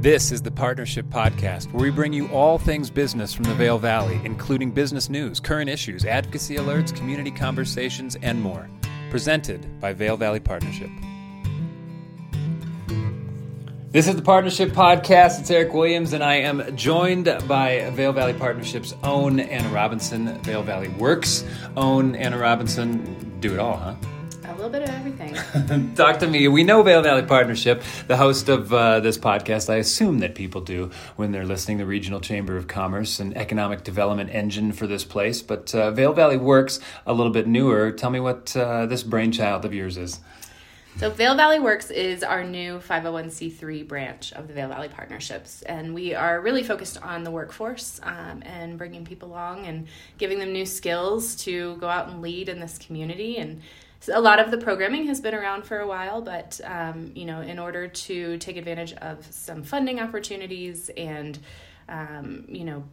This is the Partnership Podcast, where we bring you all things business from the Vail Valley, including business news, current issues, advocacy alerts, community conversations, and more. Presented by Vail Valley Partnership. This is the Partnership Podcast. It's Erik Williams, and I am joined by Vail Valley Partnership's own Anna Robinson, Vail Valley Works own Anna Robinson. Do it all, huh? Little bit of everything. Talk to me. We know Vail Valley Partnership, the host of uh, this podcast. I assume that people do when they're listening. The Regional Chamber of Commerce and economic development engine for this place. But uh, Vail Valley Works a little bit newer. Tell me what uh, this brainchild of yours is. So, Vail Valley Works is our new 501c3 branch of the Vail Valley Partnerships. And we are really focused on the workforce um, and bringing people along and giving them new skills to go out and lead in this community. And a lot of the programming has been around for a while, but um, you know, in order to take advantage of some funding opportunities and um, you know,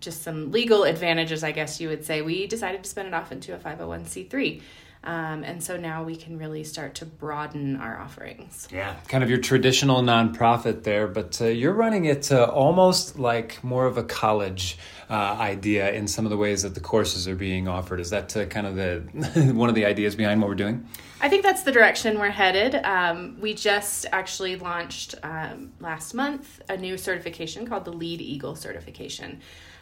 just some legal advantages, I guess you would say, we decided to spin it off into a 501c3. Um, and so now we can really start to broaden our offerings. Yeah, kind of your traditional nonprofit there, but uh, you're running it uh, almost like more of a college uh, idea in some of the ways that the courses are being offered. Is that uh, kind of the one of the ideas behind what we're doing? I think that's the direction we're headed. Um, we just actually launched um, last month a new certification called the Lead Eagle certification.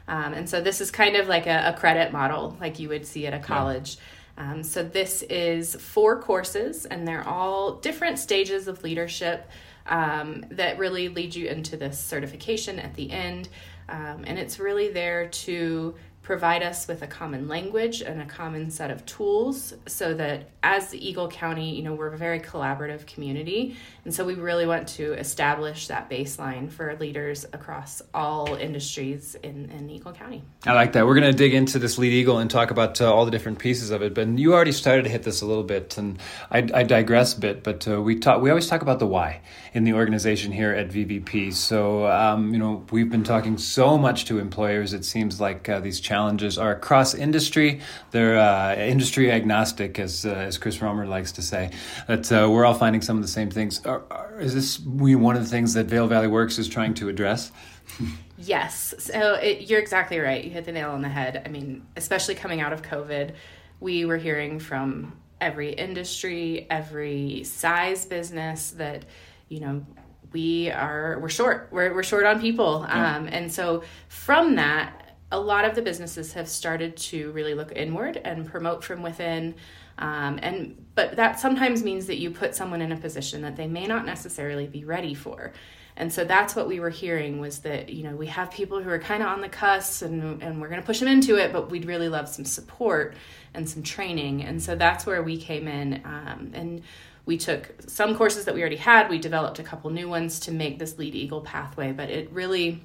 Um, and so this is kind of like a, a, credit model, like you would see at a college. Yeah um, so, this is four courses, and they're all different stages of leadership um, that really lead you into this certification at the end. Um, and it's really there to provide us with a common language and a common set of tools so that as the Eagle County, you know, we're a very collaborative community. And so we really want to establish that baseline for leaders across all industries in, in Eagle County. I like that. We're going to dig into this Lead Eagle and talk about uh, all the different pieces of it. But you already started to hit this a little bit, and I, I digress a bit. But uh, we talk, we always talk about the why in the organization here at VVP. So, um, you know, we've been talking so much to employers. It seems like uh, these challenges are across industry. They're uh, industry agnostic, as uh, as Chris Romer likes to say. That uh, we're all finding some of the same things. Are, are, is this one of the things that Vail Valley Works is trying to address? yes. So it, you're exactly right. You hit the nail on the head. I mean, especially coming out of COVID, we were hearing from every industry, every size business that you know we are we're short we're, we're short on people yeah. um, and so from that a lot of the businesses have started to really look inward and promote from within. Um, and but that sometimes means that you put someone in a position that they may not necessarily be ready for. And so that's what we were hearing was that you know we have people who are kind of on the cusp and, and we're going to push them into it but we'd really love some support and some training. And so that's where we came in um, and we took some courses that we already had, we developed a couple new ones to make this Lead Eagle pathway, but it really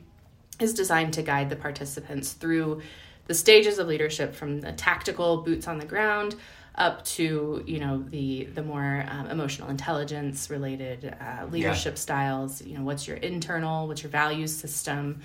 is designed to guide the participants through the stages of leadership from the tactical boots on the ground up to you know the the more um, emotional intelligence related uh, leadership yeah. styles you know what's your internal what's your values system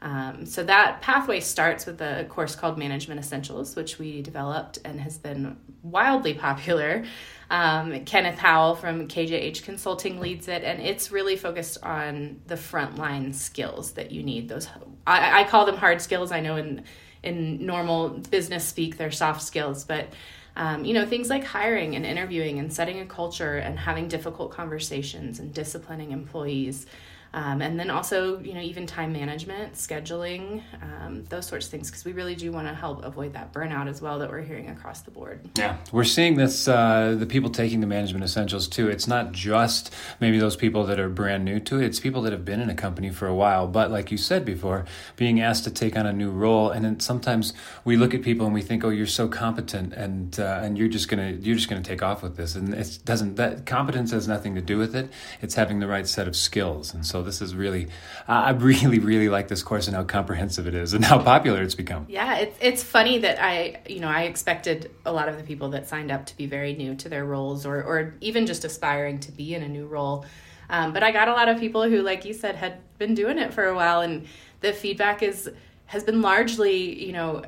um, so that pathway starts with a course called Management Essentials, which we developed and has been wildly popular. Um, Kenneth Howell from KJH Consulting leads it, and it's really focused on the frontline skills that you need. Those I, I call them hard skills. I know in in normal business speak they're soft skills, but um, you know things like hiring and interviewing and setting a culture and having difficult conversations and disciplining employees. Um, and then also, you know, even time management, scheduling, um, those sorts of things, because we really do want to help avoid that burnout as well that we're hearing across the board. Yeah, we're seeing this, uh, the people taking the management essentials too. It's not just maybe those people that are brand new to it, it's people that have been in a company for a while. But like you said before, being asked to take on a new role, and then sometimes we look at people and we think, oh, you're so competent, and uh, and you're just gonna you're just gonna take off with this, and it doesn't. That competence has nothing to do with it. It's having the right set of skills, and so so this is really, I really, really like this course and how comprehensive it is and how popular it's become. Yeah, it's it's funny that I, you know, I expected a lot of the people that signed up to be very new to their roles or or even just aspiring to be in a new role. Um, but I got a lot of people who, like you said, had been doing it for a while, and the feedback is has been largely, you know,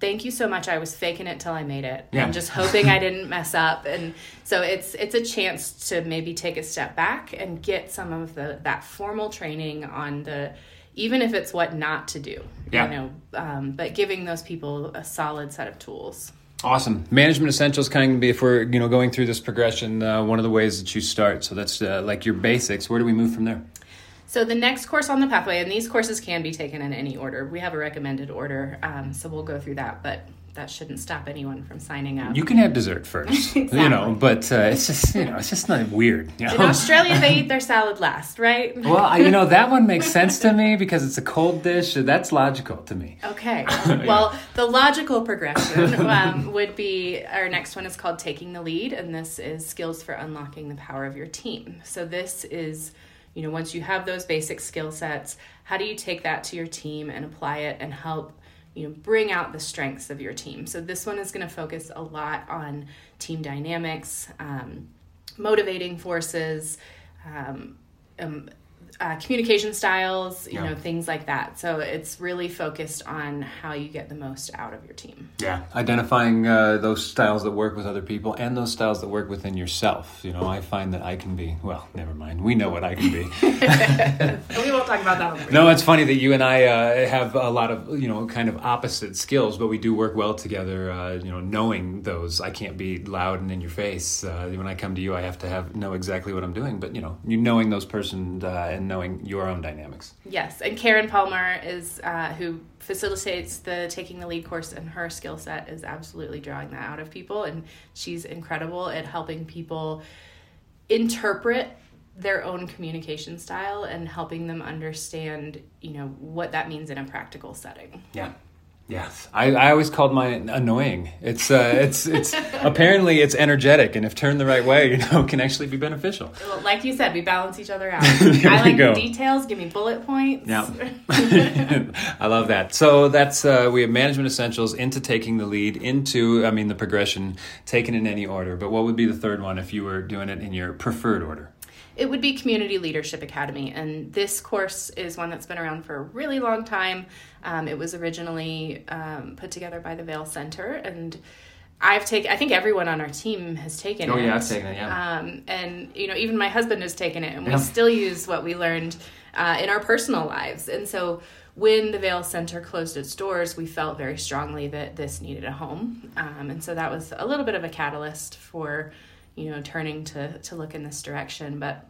thank you so much i was faking it till i made it Yeah. and just hoping i didn't mess up and so it's it's a chance to maybe take a step back and get some of the that formal training on the even if it's what not to do Yeah. you know um, but giving those people a solid set of tools Awesome. Management essentials kind of be if we're you know going through this progression. Uh, one of the ways that you start. So that's uh, like your basics. Where do we move from there? So the next course on the pathway, and these courses can be taken in any order. We have a recommended order, um, so we'll go through that, but that shouldn't stop anyone from signing up. You can have dessert first, you know, but uh, it's just you know it's just not weird. You know? in Australia, they eat their salad last, right? well, I, you know that one makes sense to me because it's a cold dish. That's logical to me. Okay. Well, the logical progression um, would be our next one is called Taking the Lead, and this is skills for unlocking the power of your team. So, this is, you know, once you have those basic skill sets, how do you take that to your team and apply it and help, you know, bring out the strengths of your team? So, this one is going to focus a lot on team dynamics, um, motivating forces, um, um, uh, communication styles, you Yeah. know, things like that. So it's really focused on how you get the most out of your team. Yeah, identifying uh, those styles that work with other people and those styles that work within yourself. You know, I find that I can be. Well, never mind. We know what I can be. we won't talk about that on No, it's funny that you and I uh, have a lot of you know kind of opposite skills, but we do work well together. Uh, you know, knowing those, I can't be loud and in your face. Uh, when I come to you, I have to have know exactly what I'm doing. But you know, you knowing those person uh, and knowing your own dynamics. Yes, and Karen Palmer is uh, who facilitates the taking the lead course, and her skill set is absolutely drawing that out of people, and she's incredible at helping people interpret their own communication style and helping them understand, you know, what that means in a practical setting. Yeah. Yes, I, I always called mine annoying. It's uh, it's it's apparently it's energetic, and if turned the right way, you know, can actually be beneficial. Well, like you said, we balance each other out. I like go. the details. Give me bullet points. Yeah. I love that. So that's uh, we have management essentials into taking the lead into I mean the progression taken in any order. But what would be the third one if you were doing it in your preferred order? It would be Community Leadership Academy, and this course is one that's been around for a really long time. Um, it was originally um, put together by the Vail Center, and I've taken. I think everyone on our team has taken Oh, it. yeah, I've taken it, yeah. Um, and you know, even my husband has taken it, and we still use what we learned uh, in our personal lives. And so, when the Vail Center closed its doors, we felt very strongly that this needed a home, um, and so that was a little bit of a catalyst for you know turning to to look in this direction. But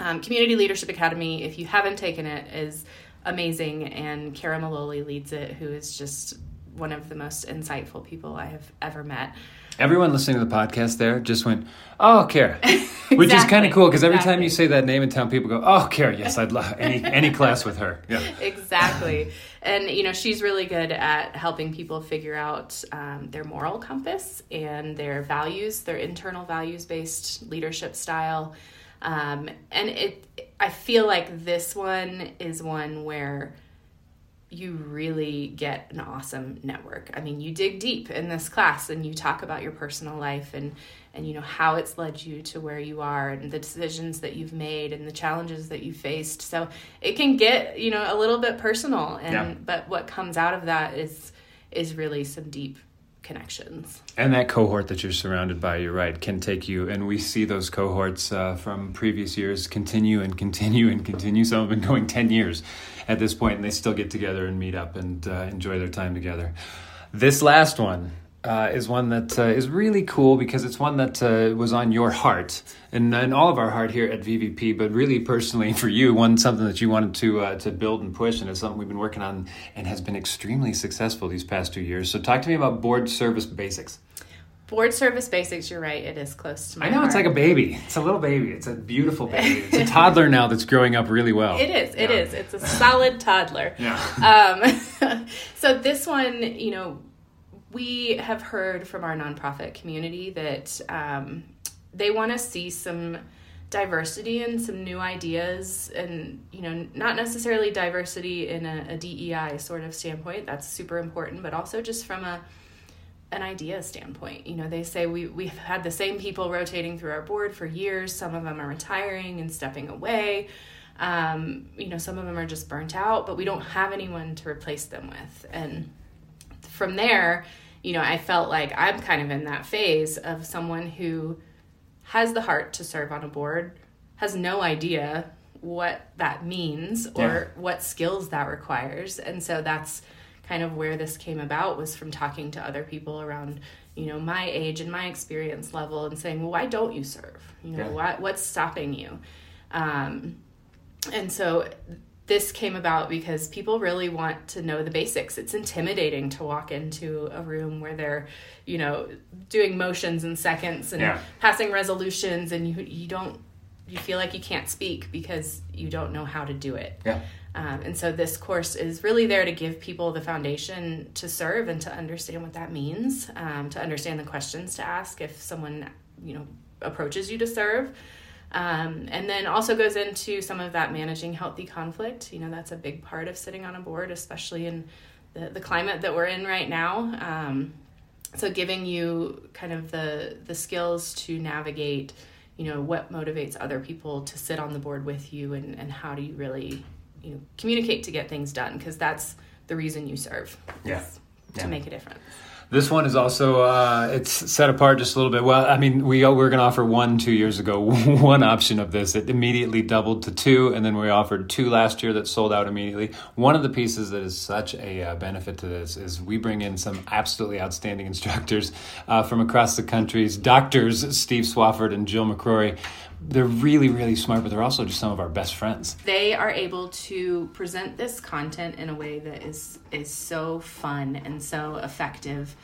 um, Community Leadership Academy, if you haven't taken it, is amazing, and Kara Maloli leads it, who is just one of the most insightful people I have ever met. Everyone listening to the podcast there just went, "Oh, Kara," which is kind of cool because every time you say that name in town, people go, "Oh, Kara, yes, I'd love any any class with her." Yeah. exactly. And, you know, she's really good at helping people figure out um, their moral compass and their values, their internal values based leadership style. Um, and it, I feel like this one is one where you really get an awesome network. I mean, you dig deep in this class and you talk about your personal life and and you know how it's led you to where you are and the decisions that you've made and the challenges that you faced. So it can get, you know, a little bit personal and Yeah. but what comes out of that is is really some deep connections. And that cohort that you're surrounded by, you're right, can take you. And we see those cohorts uh, from previous years continue and continue and continue. Some have been going 10 years at this point, and they still get together and meet up and uh, enjoy their time together. This last one uh, is one that uh, is really cool because it's one that uh, was on your heart and, and all of our heart here at VVP, but really personally for you, one something that you wanted to uh, to build and push, and it's something we've been working on and has been extremely successful these past two years. So, talk to me about board service basics. Board service basics, you're right, it is close to my I know it's like a baby. It's a little baby. It's a beautiful baby. It's a toddler now that's growing up really well. It is. It Yeah. is. It's a solid toddler. Yeah. Um, so this one, you know, we have heard from our nonprofit community that um, they want to see some diversity and some new ideas, and you know, not necessarily diversity in a, a DEI sort of standpoint. That's super important, but also just from a an idea standpoint. You know, they say we, we've had the same people rotating through our board for years. Some of them are retiring and stepping away. Um, you know, some of them are just burnt out, but we don't have anyone to replace them with. And from there, you know, I felt like I'm kind of in that phase of someone who has the heart to serve on a board, has no idea what that means or yeah. what skills that requires. And so that's kind of where this came about was from talking to other people around you know my age and my experience level and saying well why don't you serve you know yeah. why, what's stopping you um, and so this came about because people really want to know the basics it's intimidating to walk into a room where they're you know doing motions in seconds and yeah. passing resolutions and you you don't you feel like you can't speak because you don't know how to do it yeah um, and so this course is really there to give people the foundation to serve and to understand what that means, um, to understand the questions to ask if someone, you know, approaches you to serve. Um, and then also goes into some of that managing healthy conflict. You know, that's a big part of sitting on a board, especially in the, the climate that we're in right now. Um, so giving you kind of the the skills to navigate, you know, what motivates other people to sit on the board with you and, and how do you really you know communicate to get things done because that's the reason you serve. Yeah. To yeah. make a difference. This one is also uh, it's set apart just a little bit. Well, I mean, we we are going to offer one two years ago, one option of this. It immediately doubled to two, and then we offered two last year that sold out immediately. One of the pieces that is such a uh, benefit to this is we bring in some absolutely outstanding instructors uh, from across the countries, doctors Steve Swafford and Jill McCrory they're really really smart but they're also just some of our best friends. They are able to present this content in a way that is is so fun and so effective.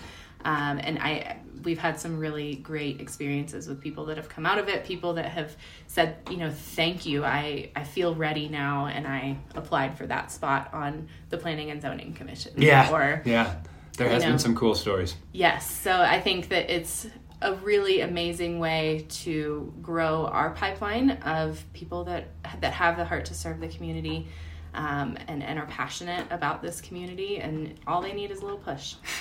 Um, and i we've had some really great experiences with people that have come out of it people that have said you know thank you i i feel ready now and i applied for that spot on the planning and zoning commission yeah or yeah. There has know, been some cool stories. Yes so i think that it's a really amazing way to grow our pipeline of people that that have the heart to serve the community um, and, and are passionate about this community, and all they need is a little push.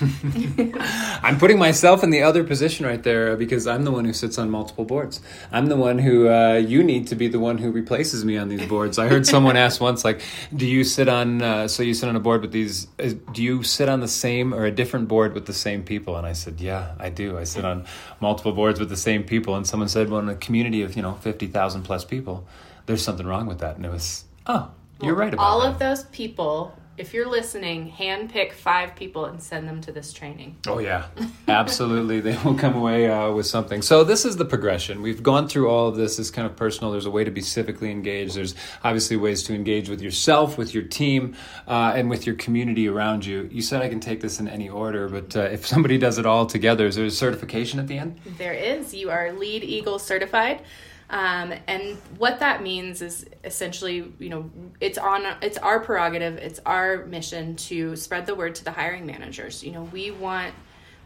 I'm putting myself in the other position right there because I'm the one who sits on multiple boards. I'm the one who uh, you need to be the one who replaces me on these boards. I heard someone ask once, like, "Do you sit on? Uh, so you sit on a board with these? Do you sit on the same or a different board with the same people?" And I said, "Yeah, I do. I sit on multiple boards with the same people." And someone said, "Well, in a community of you know fifty thousand plus people, there's something wrong with that." And it was, "Oh." You're right about all that. of those people. If you're listening, handpick five people and send them to this training. Oh yeah, absolutely. they will come away uh, with something. So this is the progression. We've gone through all of this. It's kind of personal. There's a way to be civically engaged. There's obviously ways to engage with yourself, with your team, uh, and with your community around you. You said I can take this in any order, but uh, if somebody does it all together, is there a certification at the end? There is. You are Lead Eagle certified. Um, and what that means is essentially, you know, it's on it's our prerogative, it's our mission to spread the word to the hiring managers. You know, we want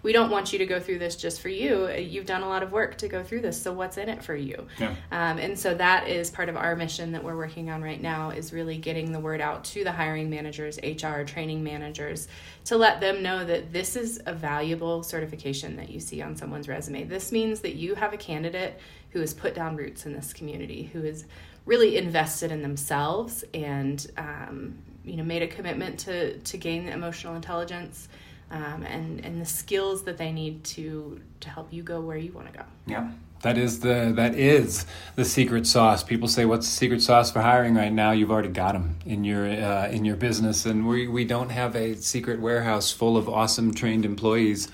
we don't want you to go through this just for you. You've done a lot of work to go through this, so what's in it for you? Yeah. Um, and so that is part of our mission that we're working on right now is really getting the word out to the hiring managers, HR, training managers, to let them know that this is a valuable certification that you see on someone's resume. This means that you have a candidate who has put down roots in this community, who is really invested in themselves and um, you know made a commitment to to gain emotional intelligence um, and and the skills that they need to to help you go where you want to go. Yeah. That is the that is the secret sauce. People say, "What's the secret sauce for hiring right now?" You've already got them in your uh, in your business, and we we don't have a secret warehouse full of awesome trained employees.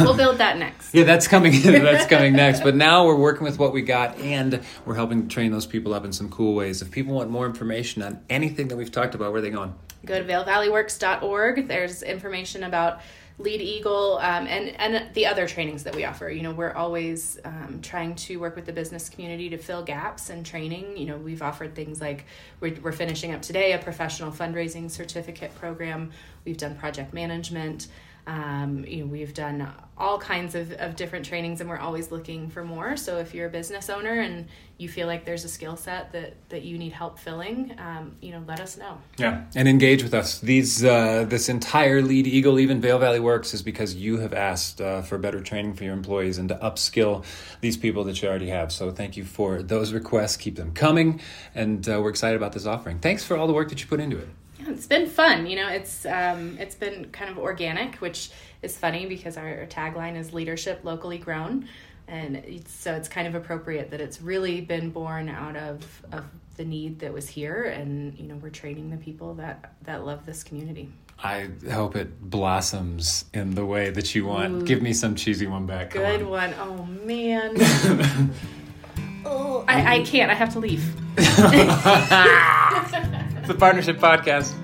We'll build that next. yeah, that's coming. that's coming next. But now we're working with what we got, and we're helping train those people up in some cool ways. If people want more information on anything that we've talked about, where are they going? Go to vailvalleyworks.org. There's information about Lead Eagle, um, and and the other trainings that we offer. You know, we're always um, trying to work with the business community to fill gaps in training. You know, we've offered things like we're, we're finishing up today a professional fundraising certificate program. We've done project management. Um, you know, we've done all kinds of, of different trainings and we're always looking for more. So if you're a business owner and you feel like there's a skill set that, that you need help filling, um, you know, let us know. Yeah. And engage with us. These, uh, this entire Lead Eagle, even Vail Valley Works is because you have asked uh, for better training for your employees and to upskill these people that you already have. So thank you for those requests. Keep them coming. And uh, we're excited about this offering. Thanks for all the work that you put into it. Yeah, it's been fun. You know, it's um, it's been kind of organic, which is funny because our tagline is leadership locally grown, and it's, so it's kind of appropriate that it's really been born out of of the need that was here, and you know, we're training the people that that love this community. I hope it blossoms in the way that you want. Ooh. Give me some cheesy one back. Come Good on. one. Oh man. oh, I, I can't. I have to leave. It's the Partnership Podcast.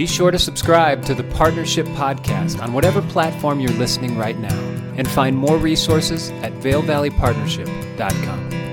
Be sure to subscribe to the Partnership Podcast on whatever platform you're listening right now and find more resources at vailvalleypartnership.com.